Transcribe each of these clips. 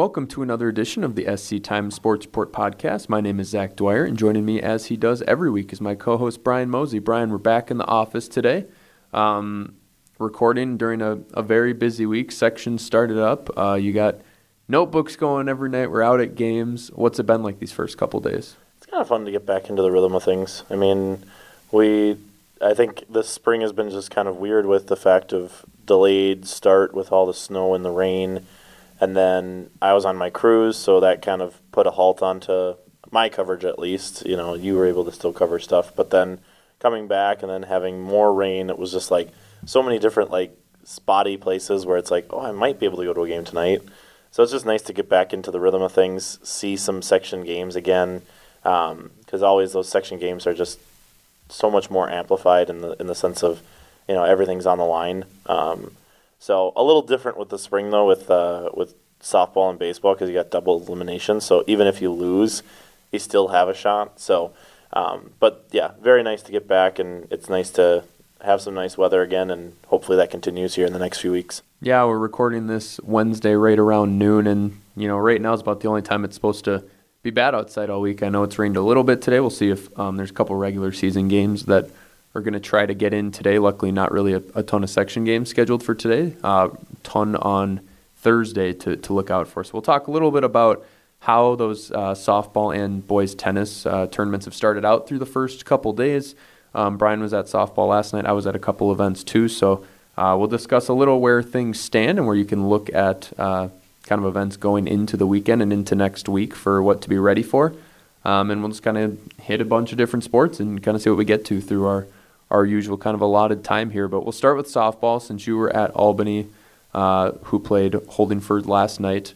Welcome to another edition of the SC Times Sports Report podcast. My name is Zach Dwyer, and joining me as he does every week is my co-host Brian Mozey. Brian, we're back in the office today, um, recording during a, a, very busy week. Sections started up. Uh, you got notebooks going every night. We're out at games. What's it been like these first couple days? It's kind of fun to get back into the rhythm of things. I mean, we I think this spring has been just kind of weird with the fact of delayed start with all the snow and the rain and then I was on my cruise, so that kind of put a halt onto my coverage at least. You know, you were able to still cover stuff, but then coming back and then having more rain, it was just like so many different like spotty places where it's like, oh, I might be able to go to a game tonight. So it's just nice to get back into the rhythm of things, see some section games again, because um, always those section games are just so much more amplified in the in the sense of, you know, everything's on the line. Um, so a little different with the spring though, with uh, with softball and baseball because you got double elimination. So even if you lose, you still have a shot. So, um, but yeah, very nice to get back, and it's nice to have some nice weather again, and hopefully that continues here in the next few weeks. Yeah, we're recording this Wednesday right around noon, and you know right now is about the only time it's supposed to be bad outside all week. I know it's rained a little bit today. We'll see if um, there's a couple regular season games that are going to try to get in today. Luckily, not really a, a ton of section games scheduled for today. Uh, ton on Thursday to, to look out for. So we'll talk a little bit about how those uh, softball and boys tennis uh, tournaments have started out through the first couple days. Um, Brian was at softball last night. I was at a couple events too. So uh, we'll discuss a little where things stand and where you can look at uh, kind of events going into the weekend and into next week for what to be ready for. Um, and we'll just kind of hit a bunch of different sports and kind of see what we get to through our our usual kind of allotted time here. But we'll start with softball since you were at Albany, uh, who played Holdingford last night.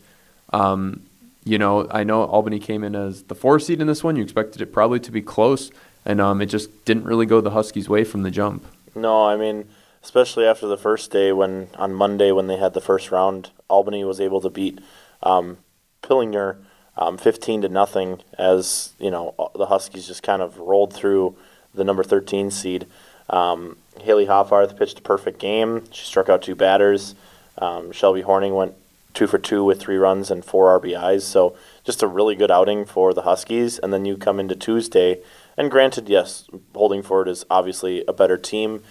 Um, you know, I know Albany came in as the four seed in this one. You expected it probably to be close, and um, it just didn't really go the Huskies' way from the jump. No, I mean, especially after the first day when on Monday when they had the first round, Albany was able to beat um, Pillager um, 15 to nothing as you know the Huskies just kind of rolled through the number 13 seed. Um, Haley Hoffarth pitched a perfect game. She struck out two batters. Um, Shelby Horning went two for two with three runs and four RBIs. So just a really good outing for the Huskies. And then you come into Tuesday, and granted, yes, Holdingford is obviously a better team.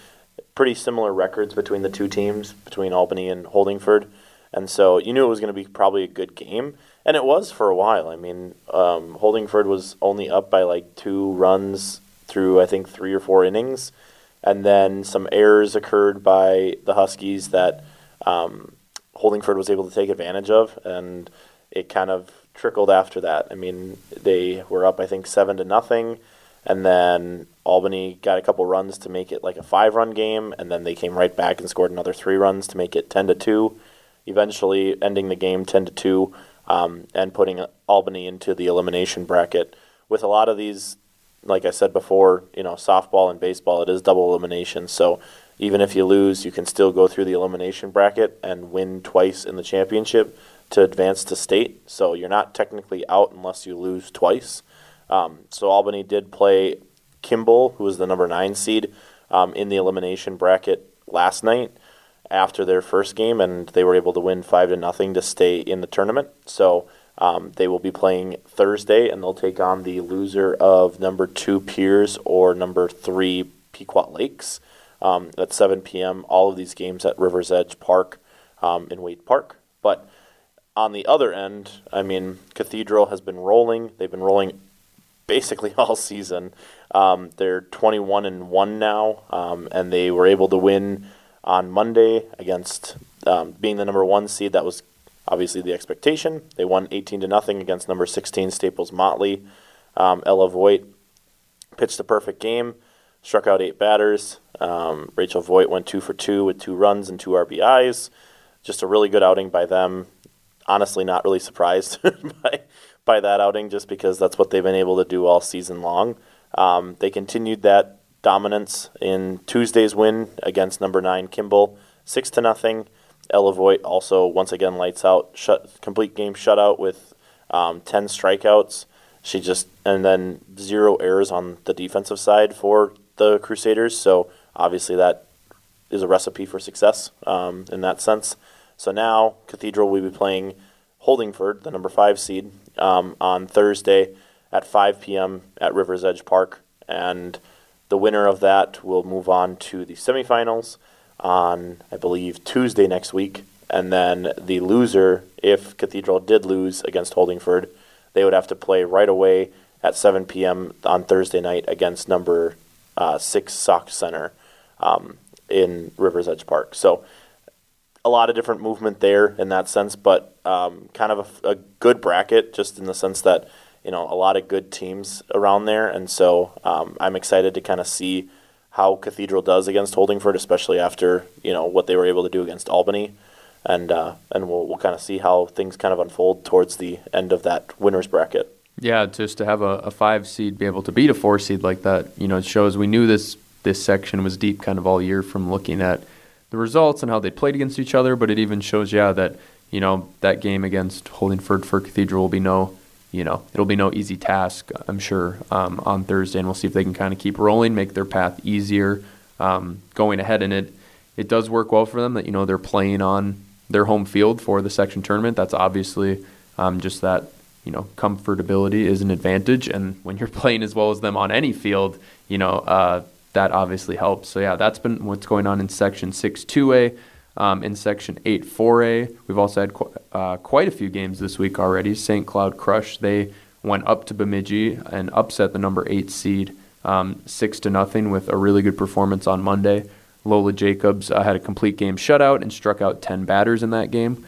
Pretty similar records between the two teams, between Albany and Holdingford. And so you knew it was going to be probably a good game. And it was for a while. I mean, um, Holdingford was only up by like two runs through I think three or four innings, and then some errors occurred by the Huskies that um, Holdingford was able to take advantage of, and it kind of trickled after that. I mean, they were up I think seven to nothing, and then Albany got a couple runs to make it like a five-run game, and then they came right back and scored another three runs to make it ten to two, eventually ending the game ten to two. Um, and putting Albany into the elimination bracket. With a lot of these like I said before, you know, softball and baseball, it is double elimination. So even if you lose, you can still go through the elimination bracket and win twice in the championship to advance to state. So you're not technically out unless you lose twice. Um, so Albany did play Kimball, who was the number nine seed, um, in the elimination bracket last night after their first game, and they were able to win five to nothing to stay in the tournament. So um, they will be playing Thursday, and they'll take on the loser of number two Pierz or number three Pequot Lakes um, at 7 p.m. All of these games at Rivers Edge Park um, in Waite Park. But on the other end, I mean, Cathedral has been rolling. They've been rolling basically all season. Um, they're 21 and one now, um, and they were able to win on Monday against um, being the number one seed. That was obviously the expectation. They won 18 to nothing against number 16 Staples Motley. Um, Ella Voigt pitched a perfect game, struck out eight batters. Um, Rachel Voigt went two for two with two runs and two RBIs. Just a really good outing by them. Honestly, not really surprised by by that outing, just because that's what they've been able to do all season long. Um, they continued that dominance in Tuesday's win against number nine Kimball, six to nothing. Ella Voigt also once again lights out, shut complete game shutout with um, ten strikeouts. She just and then zero errors on the defensive side for the Crusaders. So obviously that is a recipe for success um, in that sense. So now Cathedral will be playing Holdingford, the number five seed, um, on Thursday at 5 p.m. at Rivers Edge Park. And the winner of that will move on to the semifinals on, I believe, Tuesday next week. And then the loser, if Cathedral did lose against Holdingford, they would have to play right away at 7 p.m. on Thursday night against number uh, six Sauk Centre um, in Rivers Edge Park. So a lot of different movement there in that sense, but um, kind of a, a, good bracket just in the sense that you know a lot of good teams around there, and so um, I'm excited to kind of see how Cathedral does against Holdingford, especially after you know what they were able to do against Albany, and uh, and we'll we'll kind of see how things kind of unfold towards the end of that winners bracket. Yeah, just to have a, a five seed be able to beat a four seed like that, you know, it shows we knew this this section was deep kind of all year from looking at the results and how they played against each other, but it even shows, yeah, that you know that game against Holdingford for Cathedral will be no, you know, it'll be no easy task, I'm sure, um, on Thursday, and we'll see if they can kind of keep rolling, make their path easier, um, going ahead, and it it does work well for them that you know they're playing on their home field for the section tournament. That's obviously um, just that you know comfortability is an advantage, and when you're playing as well as them on any field, you know. Uh, that obviously helps. So yeah, that's been what's going on in section 6-2A. Um, in section 8-4A, we've also had qu- uh, quite a few games this week already. St. Cloud Crush, they went up to Bemidji and upset the number eight seed um, six to nothing with a really good performance on Monday. Lola Jacobs uh, had a complete game shutout and struck out 10 batters in that game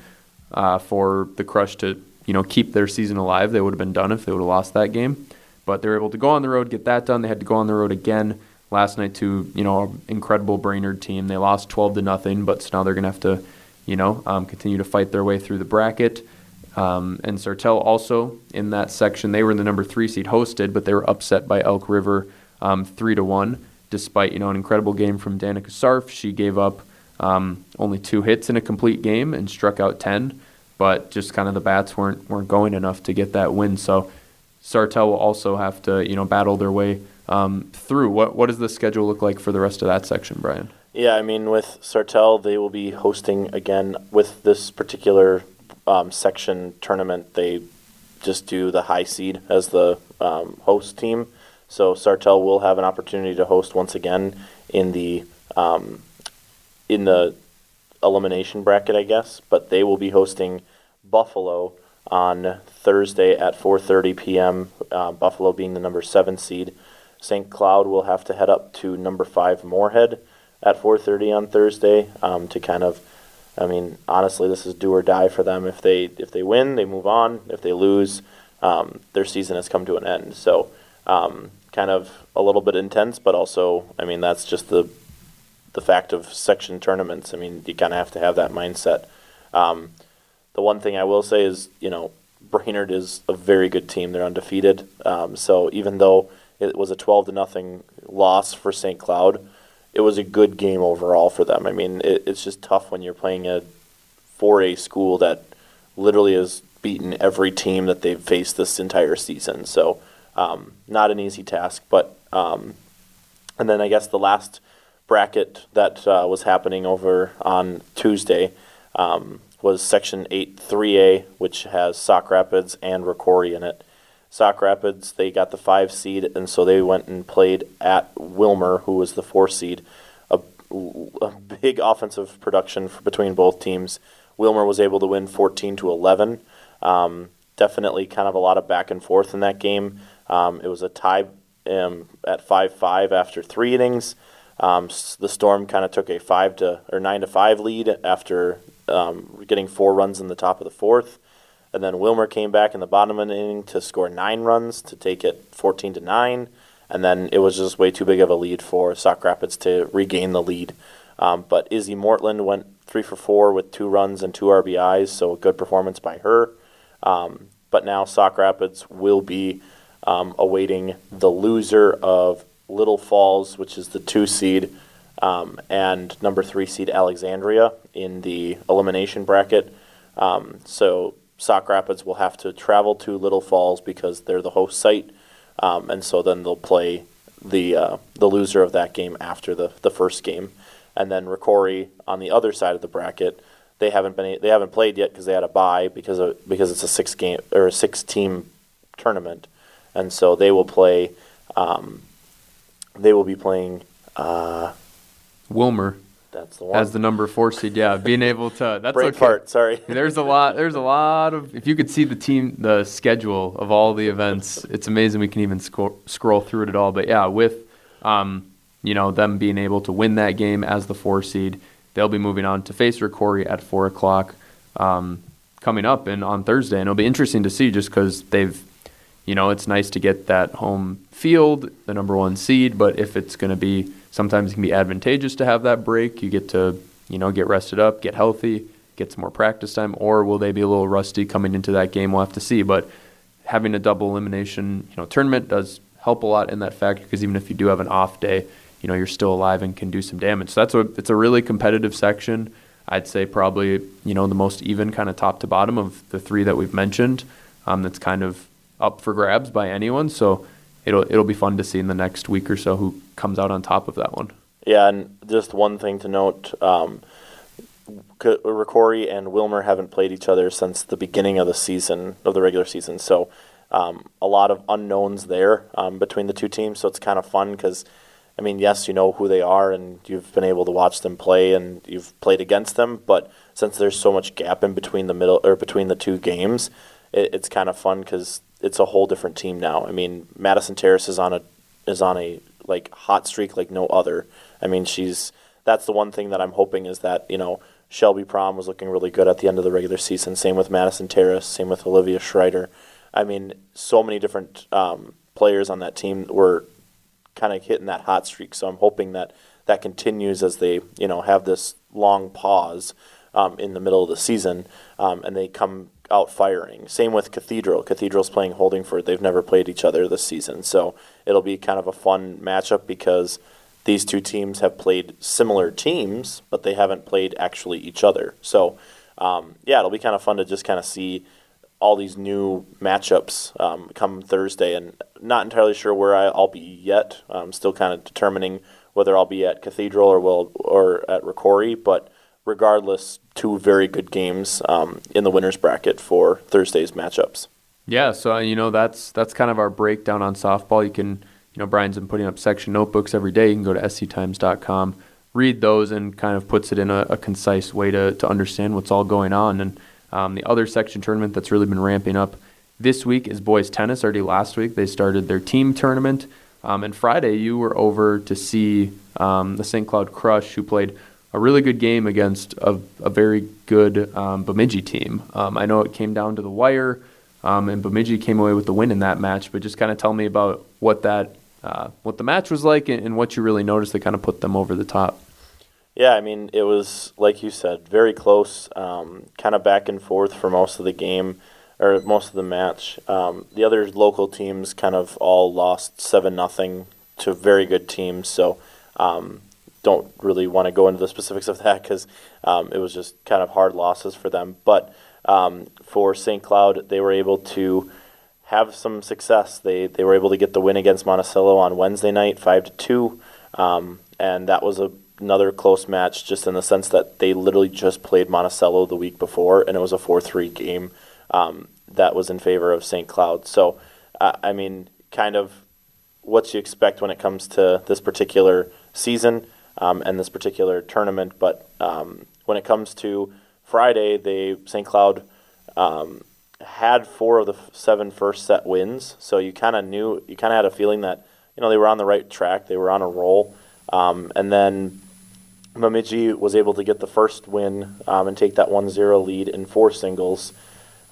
uh, for the Crush to you know keep their season alive. They would have been done if they would have lost that game, but they were able to go on the road, get that done. They had to go on the road again last night to you know incredible Brainerd team. They lost 12 to nothing, but now they're going to have to you know um, continue to fight their way through the bracket. Um, and Sartell also in that section, they were in the number three seed hosted, but they were upset by Elk River um, three to one. Despite you know an incredible game from Danica Sarf, she gave up um, only two hits in a complete game and struck out 10. But just kind of the bats weren't weren't going enough to get that win. So Sartell will also have to you know battle their way um, through. What what does the schedule look like for the rest of that section, Brian? Yeah, I mean, with Sartell, they will be hosting again with this particular um, section tournament. They just do the high seed as the um, host team. So Sartell will have an opportunity to host once again in the um, in the elimination bracket, I guess. But they will be hosting Buffalo on Thursday at 4:30 p.m. Uh, Buffalo being the number seven seed. St. Cloud will have to head up to number five Moorhead at 4:30 on Thursday um, to kind of. I mean, honestly, this is do or die for them. If they if they win, they move on. If they lose, um, their season has come to an end. So, um, kind of a little bit intense, but also, I mean, that's just the the fact of section tournaments. I mean, you kind of have to have that mindset. Um, the one thing I will say is, you know, Brainerd is a very good team. They're undefeated. Um, so even though it was a 12 to nothing loss for St. Cloud. It was a good game overall for them. I mean, it, it's just tough when you're playing a 4A school that literally has beaten every team that they've faced this entire season. So, um, not an easy task. But, um, and then I guess the last bracket that uh, was happening over on Tuesday um, was Section 8 3A, which has Sauk Rapids and Rocori in it. Sauk Rapids, they got the five seed, and so they went and played at Willmar, who was the four seed. A, a big offensive production between both teams. Willmar was able to win 14 to 11. Um, definitely kind of a lot of back and forth in that game. Um, it was a tie um, at 5 5 after three innings. Um, the Storm kind of took a five to or nine to five lead after um, getting four runs in the top of the fourth. And then Willmar came back in the bottom of the inning to score nine runs to take it 14 to 9. And then it was just way too big of a lead for Sauk Rapids to regain the lead. Um, but Izzy Mortland went three for four with two runs and two RBIs, so a good performance by her. Um, but now Sauk Rapids will be um, awaiting the loser of Little Falls, which is the two seed, um, and number three seed Alexandria in the elimination bracket. Um, so Sauk Rapids will have to travel to Little Falls because they're the host site, um, and so then they'll play the uh, the loser of that game after the the first game, and then Rocori on the other side of the bracket, they haven't been they haven't played yet because they had a bye because of because it's a six game or a six team tournament, and so they will play. Um, they will be playing. Uh, Willmar that's the one. as the number four seed. Yeah, being able to that's brain okay. fart. Sorry. There's a lot. There's a lot of. If you could see the team, the schedule of all the events, it's amazing. We can even scroll, scroll through it at all. But yeah, with, um, you know, them being able to win that game as the four seed, they'll be moving on to face Rocori at four o'clock, um, coming up and on Thursday, and it'll be interesting to see just because they've, you know, it's nice to get that home field, the number one seed. But if it's going to be, sometimes it can be advantageous to have that break. You get to, you know, get rested up, get healthy get some more practice time, or will they be a little rusty coming into that game? We'll have to see. But having a double elimination, you know, tournament does help a lot in that factor because even if you do have an off day, you know, you're still alive and can do some damage. So that's a it's a really competitive section. I'd say probably you know the most even kind of top to bottom of the three that we've mentioned. Um, that's kind of up for grabs by anyone. So it'll it'll be fun to see in the next week or so who comes out on top of that one. Yeah, and just one thing to note. Um, Rocori and Willmar haven't played each other since the beginning of the season of the regular season, so um, a lot of unknowns there um, between the two teams. So it's kind of fun because, I mean, yes, you know who they are and you've been able to watch them play and you've played against them, but since there's so much gap in between the middle or between the two games, it, it's kind of fun because it's a whole different team now. I mean, Madison Terrace is on a is on a like hot streak like no other. I mean, she's that's the one thing that I'm hoping is that you know Shelby Prom was looking really good at the end of the regular season. Same with Madison Terrace. Same with Olivia Schreider. I mean, so many different um, players on that team were kind of hitting that hot streak. So I'm hoping that that continues as they you know have this long pause um, in the middle of the season um, and they come out firing. Same with Cathedral. Cathedral's playing Holdingford. They've never played each other this season, so it'll be kind of a fun matchup because these two teams have played similar teams, but they haven't played actually each other. So, um, yeah, it'll be kind of fun to just kind of see all these new matchups um, come Thursday. And not entirely sure where I'll be yet. I'm still kind of determining whether I'll be at Cathedral or will or at Rocori, But regardless, two very good games um, in the winners bracket for Thursday's matchups. Yeah, so you know that's that's kind of our breakdown on softball. You can you know, Brian's been putting up section notebooks every day. You can go to sctimes.com, read those, and kind of puts it in a, a concise way to, to understand what's all going on. And um, the other section tournament that's really been ramping up this week is boys tennis. Already last week, they started their team tournament. Um, and Friday, you were over to see um, the St. Cloud Crush, who played a really good game against a, a very good um, Bemidji team. Um, I know it came down to the wire, um, and Bemidji came away with the win in that match. But just kind of tell me about what that uh, what the match was like and, and, what you really noticed that kind of put them over the top. Yeah, I mean, it was, like you said, very close, um, kind of back and forth for most of the game or most of the match. Um, the other local teams kind of all lost 7 nothing to very good teams, so um, don't really want to go into the specifics of that because um, it was just kind of hard losses for them. But um, for St. Cloud, they were able to have some success. They they were able to get the win against Monticello on Wednesday night, five to two, um, and that was a, another close match, just in the sense that they literally just played Monticello the week before, and it was a four three game um, that was in favor of St. Cloud. So, uh, I mean, kind of what you expect when it comes to this particular season um, and this particular tournament, but um, when it comes to Friday, they St. Cloud um, had four of the seven first set wins, so you kind of knew, you kind of had a feeling that you know they were on the right track, they were on a roll, um, and then Bemidji was able to get the first win um, and take that 1-0 lead in four singles,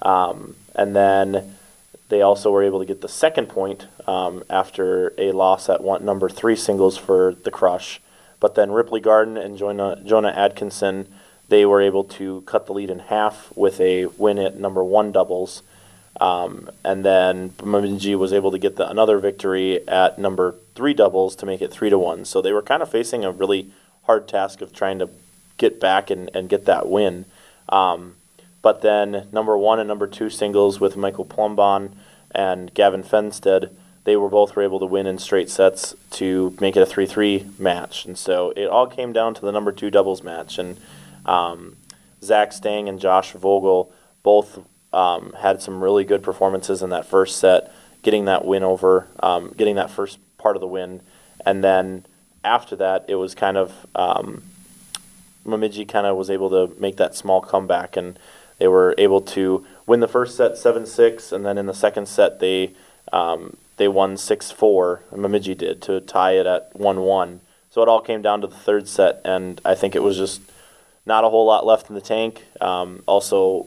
um, and then they also were able to get the second point um, after a loss at one, number three singles for the Crush, but then Ripley Garden and Jonah, Jonah they were able to cut the lead in half with a win at number one doubles. Um, and then Bemidji was able to get the, another victory at number three doubles to make it three to one. So they were kind of facing a really hard task of trying to get back and, and get that win. Um, but then number one and number two singles with Michael Plombon and Gavin Fenstead, they were both were able to win in straight sets to make it a three three match. And so it all came down to the number two doubles match. And um, Zach Stang and Josh Vogel both um, had some really good performances in that first set, getting that win over, um, getting that first part of the win, and then after that, it was kind of um, Bemidji kind of was able to make that small comeback, and they were able to win the first set seven six, and then in the second set they um, they won six four. Bemidji did to tie it at one one. So it all came down to the third set, and I think it was just not a whole lot left in the tank. Um, also,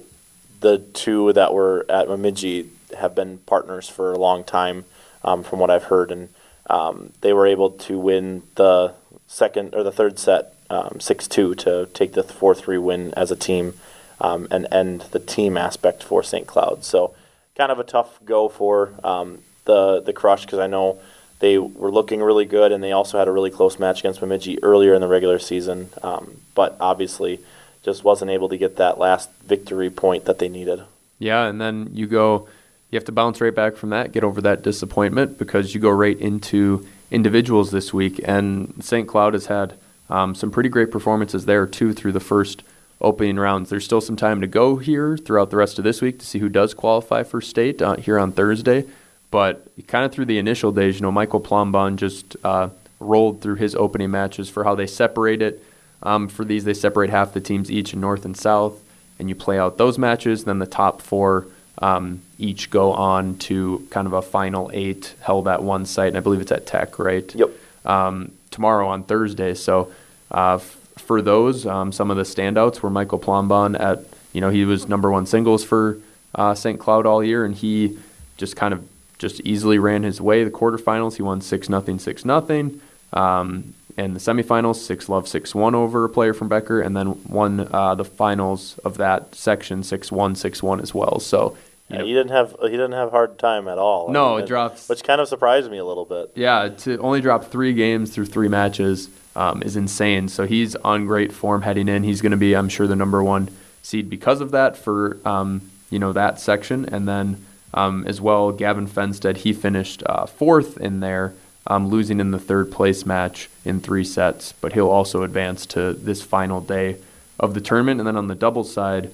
the two that were at Bemidji have been partners for a long time, um, from what I've heard, and um, they were able to win the second or the third set um, six two to take the four three win as a team um, and end the team aspect for St. Cloud. So kind of a tough go for um, the the Crush because I know they were looking really good and they also had a really close match against Bemidji earlier in the regular season, um, but obviously just wasn't able to get that last victory point that they needed. Yeah, and then you go, you have to bounce right back from that, get over that disappointment because you go right into individuals this week, and St. Cloud has had um, some pretty great performances there too through the first opening rounds. There's still some time to go here throughout the rest of this week to see who does qualify for state uh, here on Thursday. But kind of through the initial days, you know, Michael Plombon just uh, rolled through his opening matches for how they separate it. Um, for these, they separate half the teams each in North and South, and you play out those matches. Then the top four um, each go on to kind of a final eight held at one site, and I believe it's at Tech, right? Yep. Um, tomorrow on Thursday. So uh, for those, um, some of the standouts were Michael Plombon at, you know, he was number one singles for uh, St. Cloud all year, and he just kind of just easily ran his way. The quarterfinals, he won six nothing, six nothing. Um, and the semifinals, six love, six one over a player from Becker, and then won uh, the finals of that section, six one, six one as well. So yeah, he didn't have he didn't have hard time at all. No, I mean, it drops, which kind of surprised me a little bit. Yeah, to only drop three games through three matches um, is insane. So he's on great form heading in. He's going to be, I'm sure, the number one seed because of that for um, you know that section, and then um, as well, Gavin Fenstead he finished uh, fourth in there, um, losing in the third place match in three sets, but he'll also advance to this final day of the tournament. And then on the doubles side,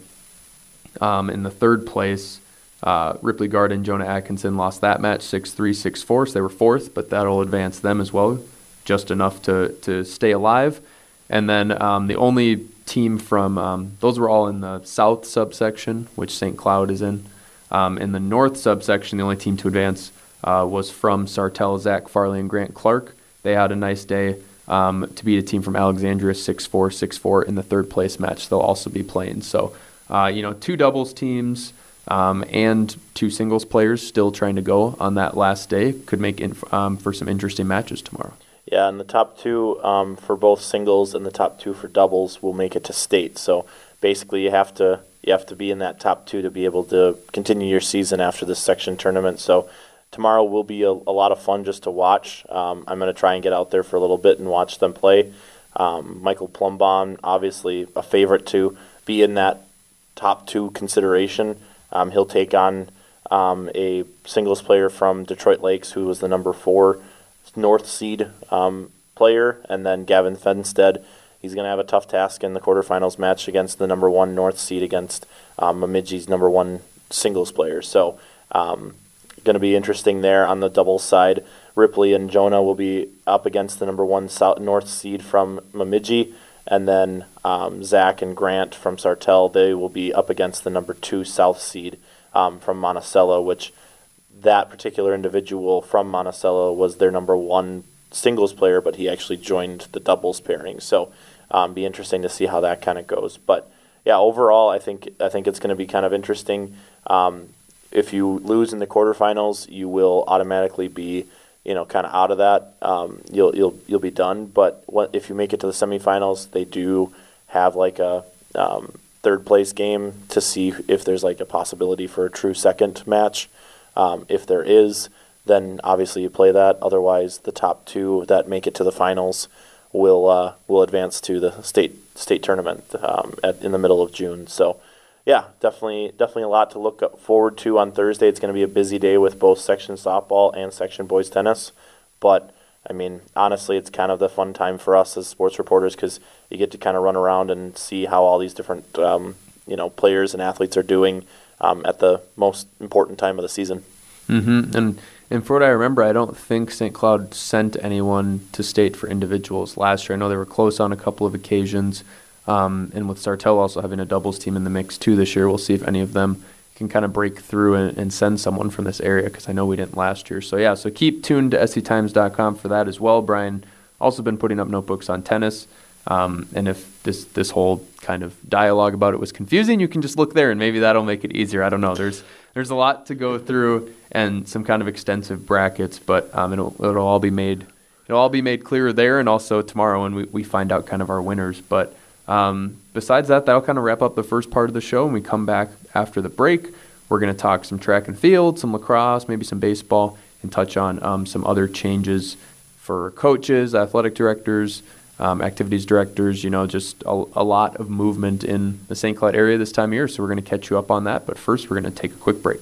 um, in the third place. Uh, Ripley Garden, Jonah Atkinson lost that match 6 3, 6 4, so they were fourth, but that'll advance them as well just enough to, to stay alive. And then um, the only team from, um, those were all in the south subsection, which St. Cloud is in. Um, in the north subsection, the only team to advance uh, was from Sartell, Zach Farley, and Grant Clark. They had a nice day um, to beat a team from Alexandria 6 4, 6 4 in the third place match. They'll also be playing. So, uh, you know, two doubles teams. Um, and two singles players still trying to go on that last day could make inf- um, for some interesting matches tomorrow. Yeah, and the top two um, for both singles and the top two for doubles will make it to state. So basically, you have to you have to be in that top two to be able to continue your season after this section tournament. So tomorrow will be a, a lot of fun just to watch. Um, I'm going to try and get out there for a little bit and watch them play. Um, Michael Plombon, obviously a favorite to be in that top two consideration. Um, he'll take on um, a singles player from Detroit Lakes who was the number four North seed um, player, and then Gavin Fenstead. He's going to have a tough task in the quarterfinals match against the number one North seed against um, Bemidji's number one singles player. So, um, going to be interesting there on the doubles side. Ripley and Jonah will be up against the number one South North seed from Bemidji, and then um, Zach and Grant from Sartell. They will be up against the number two South seed um, from Monticello, which that particular individual from Monticello was their number one singles player, but he actually joined the doubles pairing. So, um, be interesting to see how that kind of goes. But yeah, overall, I think I think it's going to be kind of interesting. Um, if you lose in the quarterfinals, you will automatically be you know kind of out of that. Um, you'll you'll you'll be done. But what, if you make it to the semifinals, they do have like a um, third place game to see if there's like a possibility for a true second match. Um, if there is, then obviously you play that. Otherwise, the top two that make it to the finals will uh, will advance to the state state tournament um, at, in the middle of June. So, yeah, definitely definitely a lot to look forward to on Thursday. It's going to be a busy day with both section softball and section boys tennis, but I mean, honestly, it's kind of the fun time for us as sports reporters because you get to kind of run around and see how all these different um, you know players and athletes are doing um, at the most important time of the season. Mm-hmm. And and for what I remember, I don't think St. Cloud sent anyone to state for individuals last year. I know they were close on a couple of occasions, um, and with Sartell also having a doubles team in the mix too this year, we'll see if any of them can kind of break through and, and send someone from this area because I know we didn't last year. So yeah, so keep tuned to sctimes.com for that as well. Brian also been putting up notebooks on tennis. Um, and if this this whole kind of dialogue about it was confusing, you can just look there and maybe that'll make it easier. I don't know. There's there's a lot to go through and some kind of extensive brackets, but um, it'll it'll all be made it'll all be made clearer there and also tomorrow when we, we find out kind of our winners. But um, besides that, that'll kind of wrap up the first part of the show. And we come back after the break. We're going to talk some track and field, some lacrosse, maybe some baseball, and touch on um, some other changes for coaches, athletic directors, um, activities directors, you know, just a, a, lot of movement in the St. Cloud area this time of year. So we're going to catch you up on that. But first, we're going to take a quick break.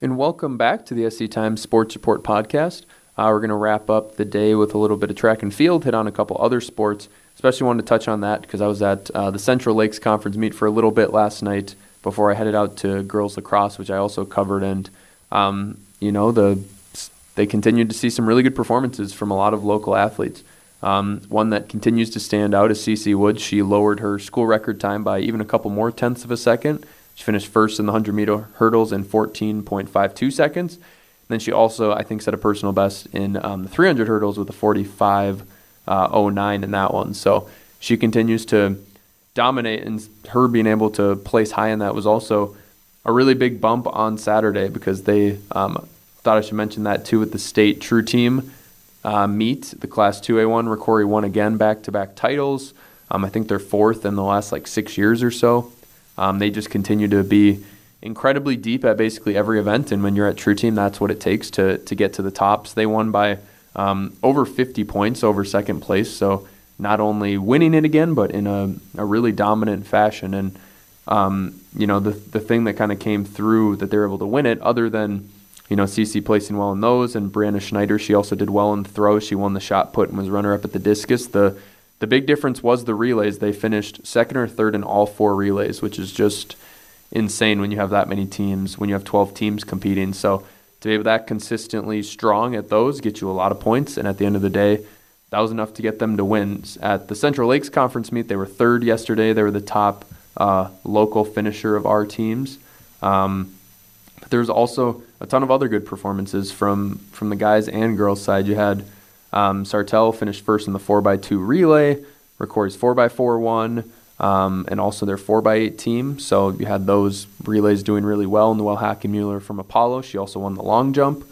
Welcome back to the SC Times Sports Report podcast. Uh, we're going to wrap up the day with a little bit of track and field, hit on a couple other sports. Especially wanted to touch on that because I was at uh, the Central Lakes Conference meet for a little bit last night before I headed out to girls lacrosse, which I also covered. And um, you know, the they continued to see some really good performances from a lot of local athletes. Um, one that continues to stand out is Cece Woods. She lowered her school record time by even a couple more tenths of a second she finished first in the 100 meter hurdles in 14.52 seconds. And then she also, I think, set a personal best in um, the 300 hurdles with a 45.09 uh, in that one. So she continues to dominate, and her being able to place high in that was also a really big bump on Saturday because they um, thought I should mention that too with the state true team uh, meet, the Class 2A1. Rocori won again back to back titles. Um, I think they're fourth in the last like six years or so. Um, they just continue to be incredibly deep at basically every event, and when you're at True Team, that's what it takes to to get to the tops. They won by um, over 50 points over second place, so not only winning it again, but in a, a really dominant fashion. And um, you know, the the thing that kind of came through that they were able to win it, other than you know Cece placing well in those, and Brianna Schneider, she also did well in the throw. She won the shot put and was runner up at the discus. The the big difference was the relays. They finished second or third in all four relays, which is just insane when you have that many teams, when you have 12 teams competing. So to be that consistently strong at those gets you a lot of points. And at the end of the day, that was enough to get them to win. At the Central Lakes Conference meet, they were third yesterday. They were the top uh, local finisher of our teams. Um, but there's also a ton of other good performances from from the guys and girls side. You had um, Sartell finished first in the 4x2 relay, Rocori's 4x4 won, um, and also their 4x8 team. So you had those relays doing really well. Noelle Hackey-Mueller from Apollo, she also won the long jump.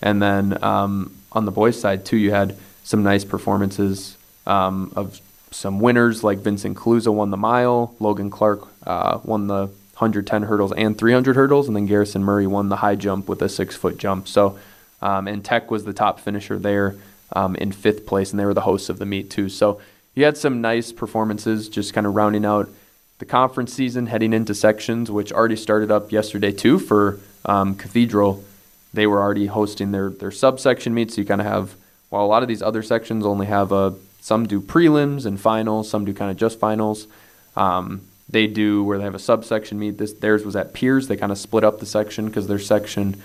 And then um, on the boys' side, too, you had some nice performances um, of some winners, like Vincent Kaluza won the mile, Logan Clark uh, won the 110 hurdles and 300 hurdles, and then Garrison Murray won the high jump with a six foot jump. So, um, and Tech was the top finisher there um, in fifth place, and they were the hosts of the meet too. So you had some nice performances, just kind of rounding out the conference season, heading into sections, which already started up yesterday too for um, Cathedral. They were already hosting their their subsection meets. So you kind of have, while a lot of these other sections only have a some do prelims and finals, some do kind of just finals. Um, they do where they have a subsection meet. This theirs was at Pierz. They kind of split up the section because their section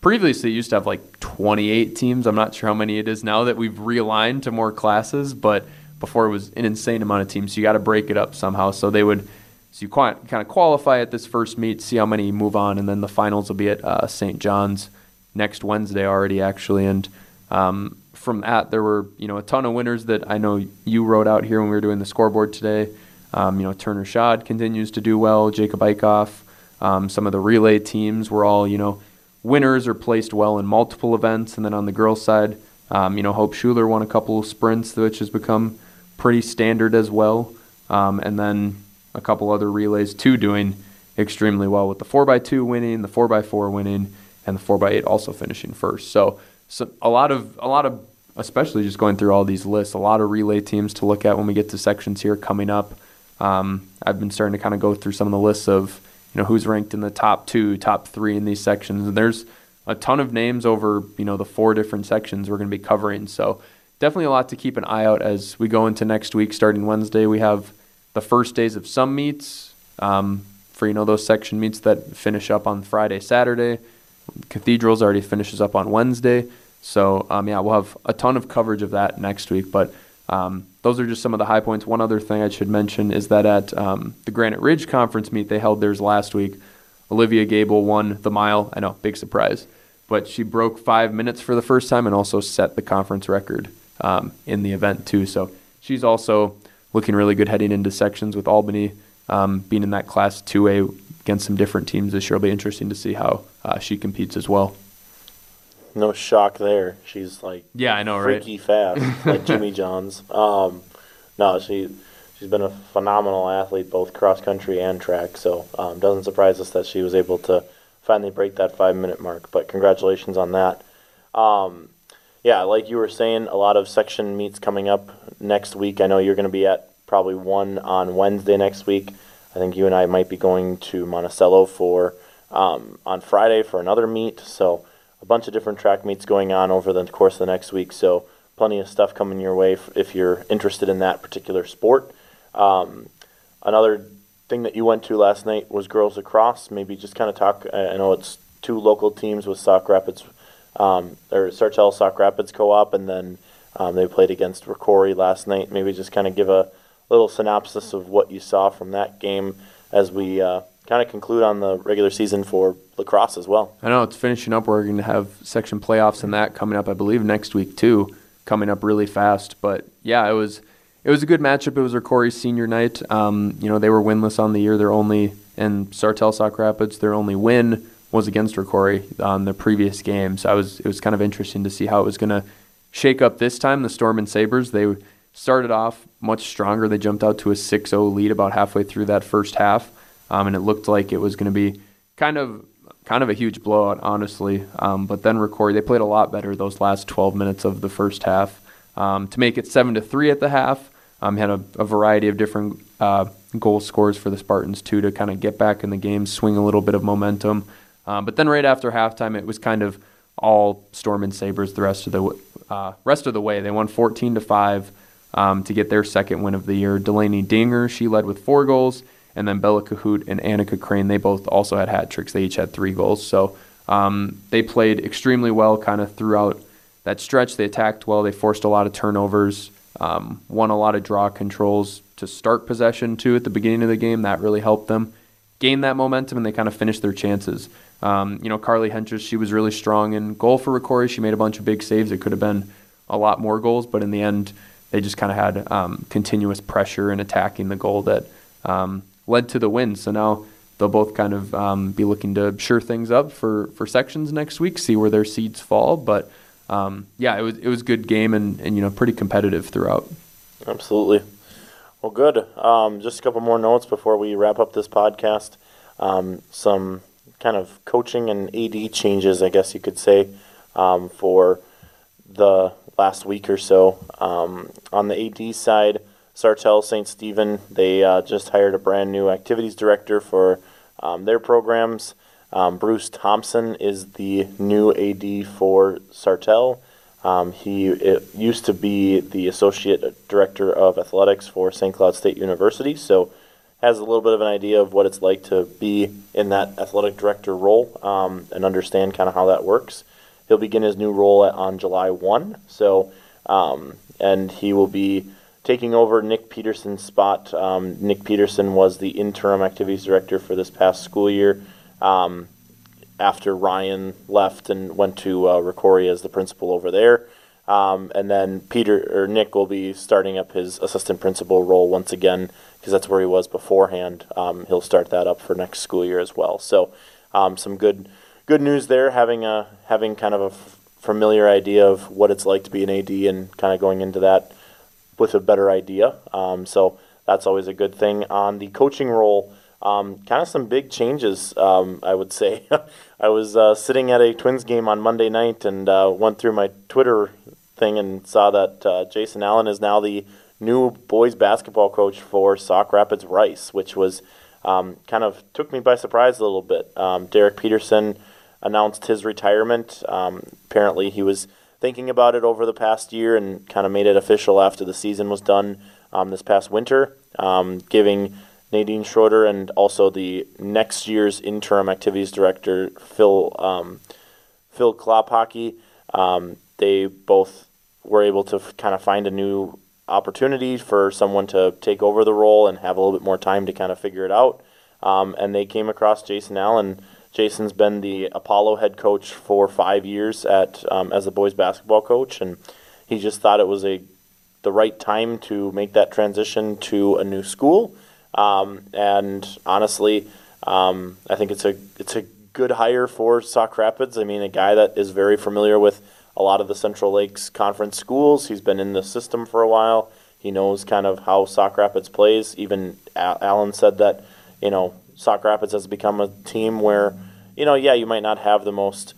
previously used to have like 28 teams. I'm not sure how many it is now that we've realigned to more classes, but before it was an insane amount of teams. So you got to break it up somehow. So they would, so you kind of qualify at this first meet, see how many move on, and then the finals will be at uh, St. John's next Wednesday already, actually. And um, from that, there were you know a ton of winners that I know you wrote out here when we were doing the scoreboard today. Um, you know Turner Schad continues to do well. Jacob Eichhoff. Um, some of the relay teams were all you know winners are placed well in multiple events. And then on the girls' side, um, you know, Hope Schuler won a couple of sprints, which has become pretty standard as well. Um, and then a couple other relays too doing extremely well with the 4x2 winning, the 4x4 winning, and the 4x8 also finishing first. So, so a lot of a lot of especially just going through all these lists, a lot of relay teams to look at when we get to sections here coming up. Um, I've been starting to kind of go through some of the lists of you know who's ranked in the top two, top three in these sections, and there's a ton of names over you know the four different sections we're going to be covering. So definitely a lot to keep an eye out as we go into next week. Starting Wednesday, we have the first days of some meets um, for you know those section meets that finish up on Friday, Saturday. Cathedrals already finishes up on Wednesday. So um, yeah, we'll have a ton of coverage of that next week. But um, those are just some of the high points. One other thing I should mention is that at um, the Granite Ridge Conference meet they held theirs last week, Olivia Gable won the mile. I know, big surprise, but she broke five minutes for the first time and also set the conference record um, in the event too. So she's also looking really good heading into sections with Albany um, being in that Class 2A against some different teams this year. It'll be interesting to see how uh, she competes as well. No shock there. She's like yeah, I know, freaky right? fast, like Jimmy Johns. Um, no, she she's been a phenomenal athlete, both cross country and track. So um, doesn't surprise us that she was able to finally break that five minute mark. But congratulations on that. Um, yeah, like you were saying, a lot of section meets coming up next week. I know you're going to be at probably one on Wednesday next week. I think you and I might be going to Monticello for um, on Friday for another meet. So a bunch of different track meets going on over the course of the next week. So plenty of stuff coming your way if you're interested in that particular sport. Um, another thing that you went to last night was girls lacrosse. Maybe just kind of talk. I know it's two local teams with Sauk Rapids um, or Sartell Sauk Rapids Co-op, and then um, they played against Rocori last night. Maybe just kind of give a little synopsis of what you saw from that game as we uh, kind of conclude on the regular season for lacrosse as well. I know it's finishing up. We're going to have section playoffs and that coming up, I believe, next week too, coming up really fast. But yeah, it was it was a good matchup. It was Rocori's senior night. Um, you know, they were winless on the year. Their only in Sartell Sauk Rapids, their only win was against Rocori on the previous game. So I was it was kind of interesting to see how it was going to shake up this time. The Storm and Sabres they started off much stronger. They jumped out to a 6-0 lead about halfway through that first half, um, and it looked like it was going to be kind of kind of a huge blowout, honestly. Um, but then Rocori they played a lot better those last 12 minutes of the first half um, to make it seven to three at the half. Um, had a, a, variety of different uh, goal scores for the Spartans too to kind of get back in the game, swing a little bit of momentum. Um, but then right after halftime, it was kind of all Storm and Sabres the rest of the uh, rest of the way. They won 14 to five um, to get their second win of the year. Delaney Dinger she led with four goals, and then Bella Cahoot and Annika Crane they both also had hat tricks. They each had three goals. So um, they played extremely well, kind of throughout that stretch. They attacked well. They forced a lot of turnovers. Um, won a lot of draw controls to start possession too at the beginning of the game. That really helped them gain that momentum, and they kind of finished their chances. Um, you know, Carly Henches, she was really strong in goal for Rocori. She made a bunch of big saves. It could have been a lot more goals, but in the end, they just kind of had um, continuous pressure and attacking the goal that um, led to the win. So now they'll both kind of um, be looking to sure things up for, for sections next week, see where their seeds fall. But um, yeah, it was it was good game and, and you know pretty competitive throughout. Absolutely. Well, good. Um, just a couple more notes before we wrap up this podcast. Um, some kind of coaching and AD changes, I guess you could say, um, for the last week or so. Um, on the AD side, Sartell St. Stephen, they uh, just hired a brand new activities director for um, their programs. Um, Bruce Thompson is the new AD for Sartell. Um, he used to be the associate director of athletics for St. Cloud State University, so has a little bit of an idea of what it's like to be in that athletic director role um, and understand kind of how that works. He'll begin his new role at, on July 1, so um, and he will be taking over Nick Peterson's spot. Um, Nick Peterson was the interim activities director for this past school year um, after Ryan left and went to uh, Rocori as the principal over there. Um, and then Peter or Nick will be starting up his assistant principal role once again because that's where he was beforehand. Um, he'll start that up for next school year as well. So um, some good good news there. Having a having kind of a f- familiar idea of what it's like to be an AD and kind of going into that with a better idea. Um, so that's always a good thing. On the coaching role, um, kind of some big changes, um, I would say. I was uh, sitting at a Twins game on Monday night and uh, went through my Twitter thing and saw that uh, Jason Allen is now the new boys basketball coach for Sauk Rapids Rice, which was um, kind of took me by surprise a little bit. Um, Derek Peterson announced his retirement. Um, apparently, he was thinking about it over the past year and kind of made it official after the season was done um, this past winter, um, giving Nadine Schroeder and also the next year's interim activities director Phil um, Phil Klophockey. Um, they both were able to f- kind of find a new opportunity for someone to take over the role and have a little bit more time to kind of figure it out. Um, and they came across Jason Allen. Jason's been the Apollo head coach for five years at um, as a boys basketball coach, and he just thought it was a the right time to make that transition to a new school um, and honestly, um, I think it's a it's a good hire for Sauk Rapids. I mean, a guy that is very familiar with a lot of the Central Lakes Conference schools. He's been in the system for a while. He knows kind of how Sauk Rapids plays. Even Allen said that you know Sauk Rapids has become a team where you know yeah you might not have the most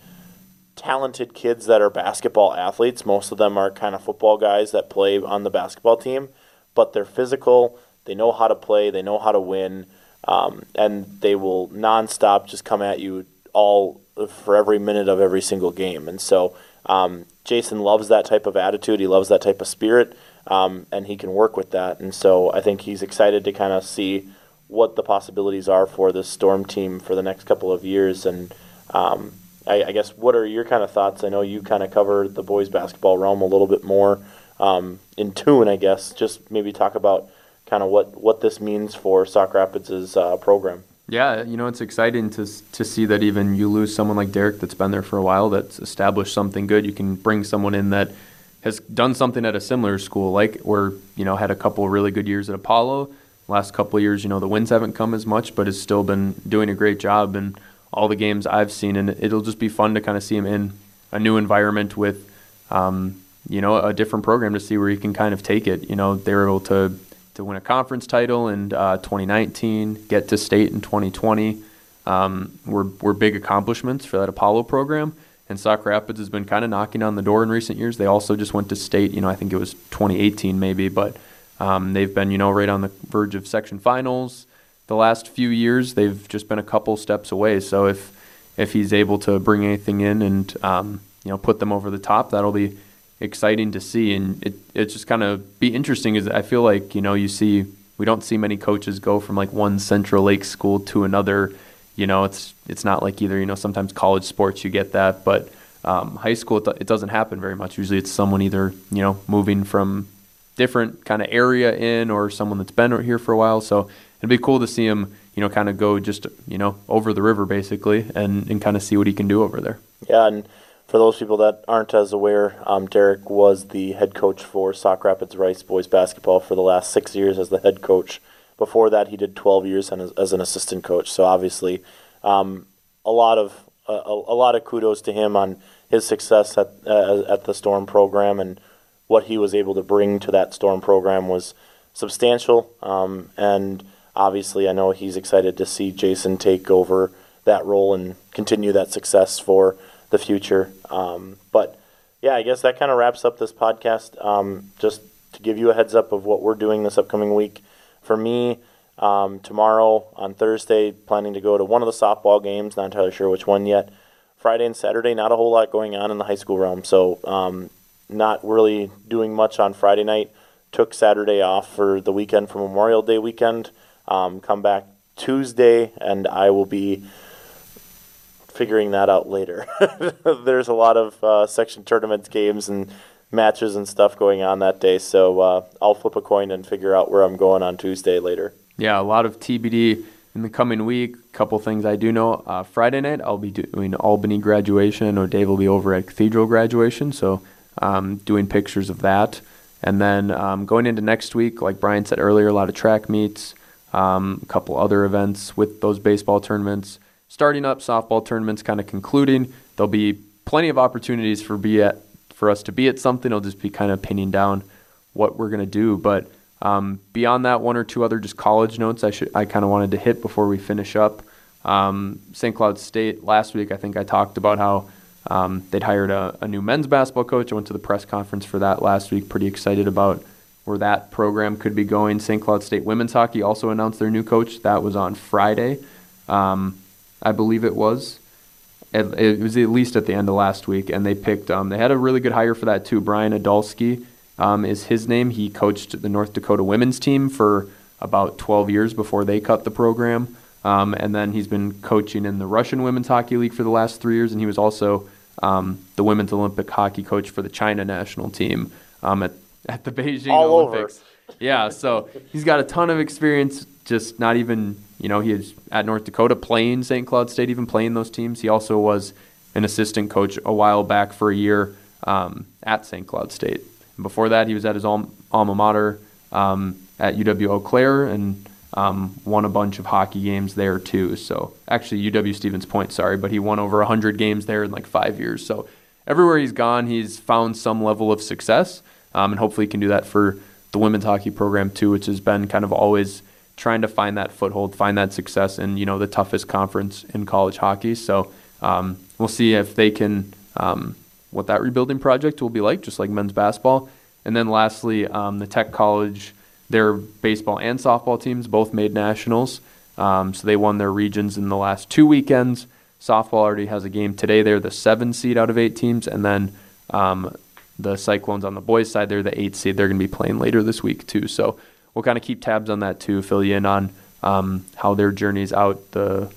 talented kids that are basketball athletes. Most of them are kind of football guys that play on the basketball team, but they're physical they know how to play. They know how to win, um, and they will nonstop just come at you all for every minute of every single game. And so um, Jason loves that type of attitude. He loves that type of spirit, um, and he can work with that. And so I think he's excited to kind of see what the possibilities are for this Storm team for the next couple of years. And um, I, I, guess what are your kind of thoughts? I know you kind of cover the boys basketball realm a little bit more um, in tune. I guess just maybe talk about kind of what, what this means for Sauk Rapids' uh, program. Yeah, you know, it's exciting to to see that even you lose someone like Derek that's been there for a while, that's established something good. You can bring someone in that has done something at a similar school, like where you know had a couple really good years at Apollo. Last couple years, you know, the wins haven't come as much, but has still been doing a great job in all the games I've seen, and it'll just be fun to kind of see him in a new environment with, um, you know, a different program to see where he can kind of take it. You know, they were able to to win a conference title in uh, 2019, get to state in 2020 um, were, were big accomplishments for that Apollo program. And Sauk Rapids has been kind of knocking on the door in recent years. They also just went to state, you know, I think it was 2018 maybe, but um, they've been, you know, right on the verge of section finals. The last few years, they've just been a couple steps away. So if if he's able to bring anything in and um, you know put them over the top, that'll be exciting to see, and it it's just kind of be interesting. Is I feel like you know you see we don't see many coaches go from like one Central Lake school to another. You know, it's it's not like either. You know, sometimes college sports you get that, but um, high school it, it doesn't happen very much. Usually, it's someone either you know moving from different kind of area in or someone that's been here for a while. So it'd be cool to see him, you know, kind of go just you know over the river basically and and kind of see what he can do over there. Yeah, and for those people that aren't as aware, um, Derek was the head coach for Sauk Rapids Rice boys basketball for the last six years as the head coach. Before that, he did 12 years as, as an assistant coach. So obviously, um, a lot of a, a, lot of kudos to him on his success at uh, at the Storm program and what he was able to bring to that Storm program was substantial. Um, and obviously, I know he's excited to see Jason take over that role and continue that success for the future. Um, but yeah, I guess that kind of wraps up this podcast. Um, just to give you a heads up of what we're doing this upcoming week. For me, um, tomorrow on Thursday, planning to go to one of the softball games. Not entirely sure which one yet. Friday and Saturday, not a whole lot going on in the high school realm, so um, not really doing much on Friday night. Took Saturday off for the weekend for Memorial Day weekend. Um, come back Tuesday, and I will be figuring that out later. There's a lot of uh, section tournaments, games, and matches and stuff going on that day. So uh, I'll flip a coin and figure out where I'm going on Tuesday later. Yeah, a lot of TBD in the coming week. A couple things I do know. Uh, Friday night, I'll be doing Albany graduation, or Dave will be over at Cathedral graduation. So um, doing pictures of that. And then um, going into next week, like Brian said earlier, a lot of track meets, um, a couple other events with those baseball tournaments starting up, softball tournaments kind of concluding. There'll be plenty of opportunities for be at for us to be at something. It'll just be kind of pinning down what we're to do. But Um, beyond that, one or two other just college notes I should I kind of wanted to hit before we finish up. Um, St. Cloud State last week, I think I talked about how um, they'd hired a, a, new men's basketball coach. I went to the press conference for that last week. Pretty excited about where that program could be going. St. Cloud State women's hockey also announced their new coach. That was on Friday, um, I believe it was. It, it, was at least at the end of last week, and they picked. Um, they had a really good hire for that too. Brian Idalski um, is his name. He coached the North Dakota women's team for about 12 years before they cut the program. Um, and then he's been coaching in the Russian Women's Hockey League for the last three years, and he was also um, the women's Olympic hockey coach for the China national team um, at, at the Beijing All Olympics. Over. yeah, so he's got a ton of experience, just not even, you know, he was at North Dakota playing St. Cloud State, even playing those teams. He also was an assistant coach a while back for a year um, at St. Cloud State. And before that, he was at his alma mater um, at UW Eau Claire and um, won a bunch of hockey games there too. So actually, UW Stevens Point, sorry, but he won over 100 games there in like five years. So everywhere he's gone, he's found some level of success, um, and hopefully he can do that for the women's hockey program too, which has been kind of always trying to find that foothold, find that success in you know the toughest conference in college hockey. So um, we'll see if they can um, what that rebuilding project will be like, just like men's basketball. And then lastly, um, the Tech College their baseball and softball teams both made nationals, um, so they won their regions in the last two weekends. Softball already has a game today. They're the seven seed out of eight teams, and then um, the Cyclones on the boys' side, they're the eight seed. They're going to be playing later this week too. So we'll kind of keep tabs on that too, fill you in on um, how their journey's out. The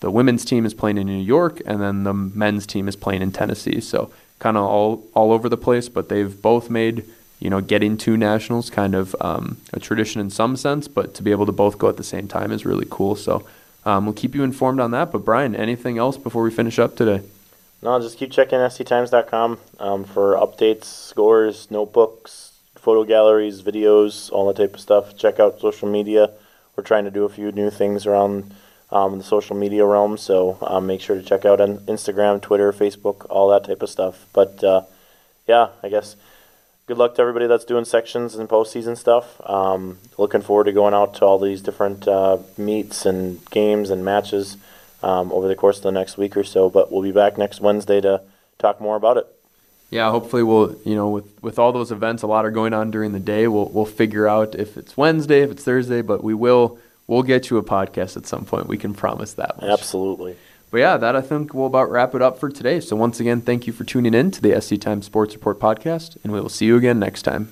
the women's team is playing in New York, and then the men's team is playing in Tennessee. So kind of all all over the place, but they've both made you know, getting to nationals, kind of um, a tradition in some sense, but to be able to both go at the same time is really cool. So um, we'll keep you informed on that. But Brian, anything else before we finish up today? No, just keep checking sctimes.com um, for updates, scores, notebooks, photo galleries, videos, all that type of stuff. Check out social media. We're trying to do a few new things around um, the social media realm, so um, make sure to check out on Instagram, Twitter, Facebook, all that type of stuff. But uh, yeah, I guess good luck to everybody that's doing sections and postseason stuff. Um, looking forward to going out to all these different uh, meets and games and matches um, over the course of the next week or so. But we'll be back next Wednesday to talk more about it. Yeah, hopefully we'll you know with with all those events, a lot are going on during the day. We'll we'll figure out if it's Wednesday, if it's Thursday, but we will we'll get you a podcast at some point. We can promise that. Much. Absolutely. But yeah, that I think will about wrap it up for today. So once again, thank you for tuning in to the SC Times Sports Report podcast, and we will see you again next time.